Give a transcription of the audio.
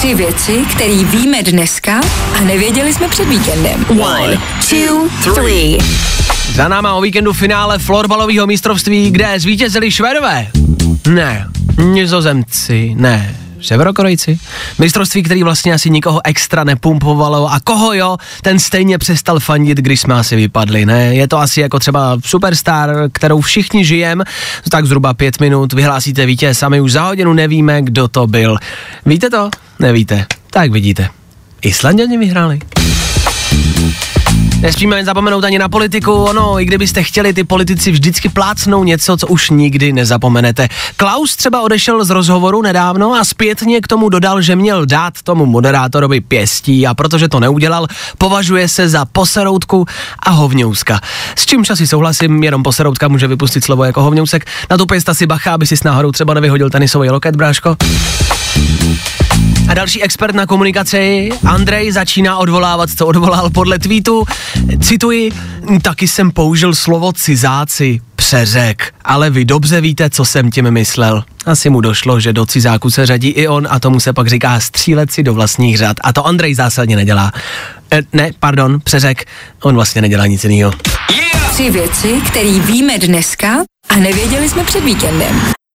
Tři věci, které víme dneska a nevěděli jsme před víkendem. One, two, three. Za náma o víkendu finále florbalového mistrovství, kde zvítězili Švedové. Ne, nizozemci, ne, Severokorejci? Mistrovství, který vlastně asi nikoho extra nepumpovalo a koho jo, ten stejně přestal fandit, když jsme asi vypadli, ne? Je to asi jako třeba superstar, kterou všichni žijem, tak zhruba pět minut vyhlásíte vítěz a my už za hodinu nevíme, kdo to byl. Víte to? Nevíte. Tak vidíte. Islanděni vyhráli. Nesmíme jen zapomenout ani na politiku, ono, i kdybyste chtěli, ty politici vždycky plácnou něco, co už nikdy nezapomenete. Klaus třeba odešel z rozhovoru nedávno a zpětně k tomu dodal, že měl dát tomu moderátorovi pěstí a protože to neudělal, považuje se za poseroutku a hovňouska. S čímž asi souhlasím, jenom poseroutka může vypustit slovo jako hovňousek. Na tu pěsta si bacha, aby si s náhodou třeba nevyhodil tenisový loket, bráško. A další expert na komunikaci, Andrej, začíná odvolávat, co odvolal podle tweetu. Cituji, taky jsem použil slovo cizáci, přeřek, ale vy dobře víte, co jsem tím myslel. Asi mu došlo, že do cizáku se řadí i on a tomu se pak říká střílet si do vlastních řad. A to Andrej zásadně nedělá. E, ne, pardon, přeřek, on vlastně nedělá nic jiného. Tři věci, které víme dneska a nevěděli jsme před víkendem.